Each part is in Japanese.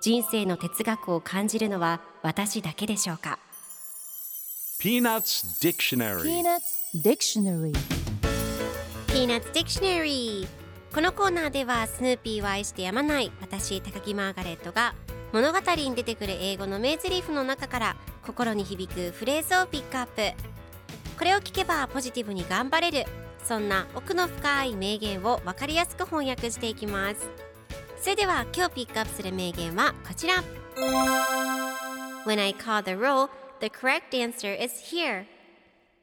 人生の哲学を感じるのは私だけでしょうか？Peanuts Dictionary. Peanuts Dictionary. Peanuts Dictionary このコーナーではスヌーピーを愛してやまない私高木マーガレットが物語に出てくる英語の名台詞の中から心に響くフレーズをピックアップ。これを聞けばポジティブに頑張れるそんな奥の深い名言を分かりやすく翻訳していきますそれでは今日ピックアップする名言はこちら。When I call the roll, the correct answer is here.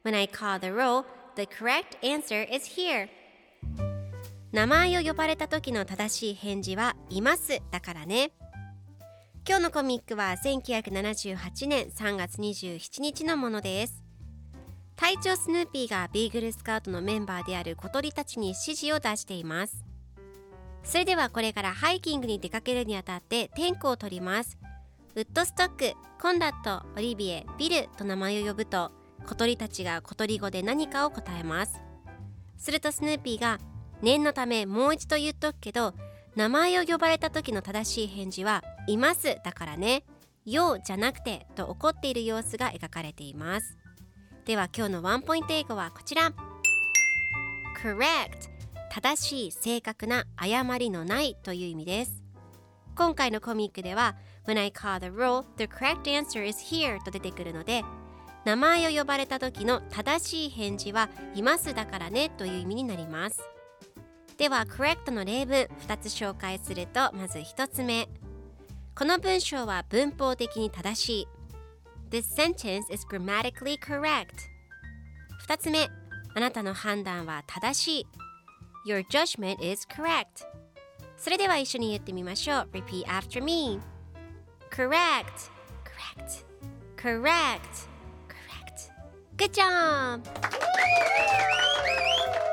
When I call the roll, the correct answer is here. 名前を呼ばれた時の正しい返事はいますだからね。今日のコミックは1978年3月27日のものです。隊長スヌーピーがビーグルスカウトのメンバーである小鳥たちに指示を出しています。それではこれからハイキングに出かけるにあたって天候を取ります。ウッドストック、コンラット、オリビエ、ビルと名前を呼ぶと小鳥たちが小鳥語で何かを答えます。するとスヌーピーが念のためもう一度言っとくけど名前を呼ばれた時の正しい返事はいますだからねようじゃなくてと怒っている様子が描かれています。では今日のワンポイント英語はこちら。Correct. 正しい正確な誤りのないという意味です。今回のコミックでは When I call the roll, the correct answer is here と出てくるので名前を呼ばれた時の正しい返事はいますだからねという意味になります。では correct の例文2つ紹介するとまず1つ目。この文章は文法的に正しい。This sentence is grammatically correct 2つ目。あなたの判断は正しい。Your judgment is correct それでは一緒に言ってみましょう Repeat after me Correct Correct Correct Correct Good job!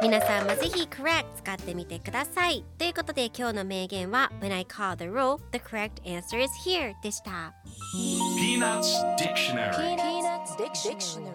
皆さんもぜひ correct 使ってみてくださいということで今日の名言は When I call the roll, the correct answer is here でした Peanuts Dictionary Peanuts Dictionary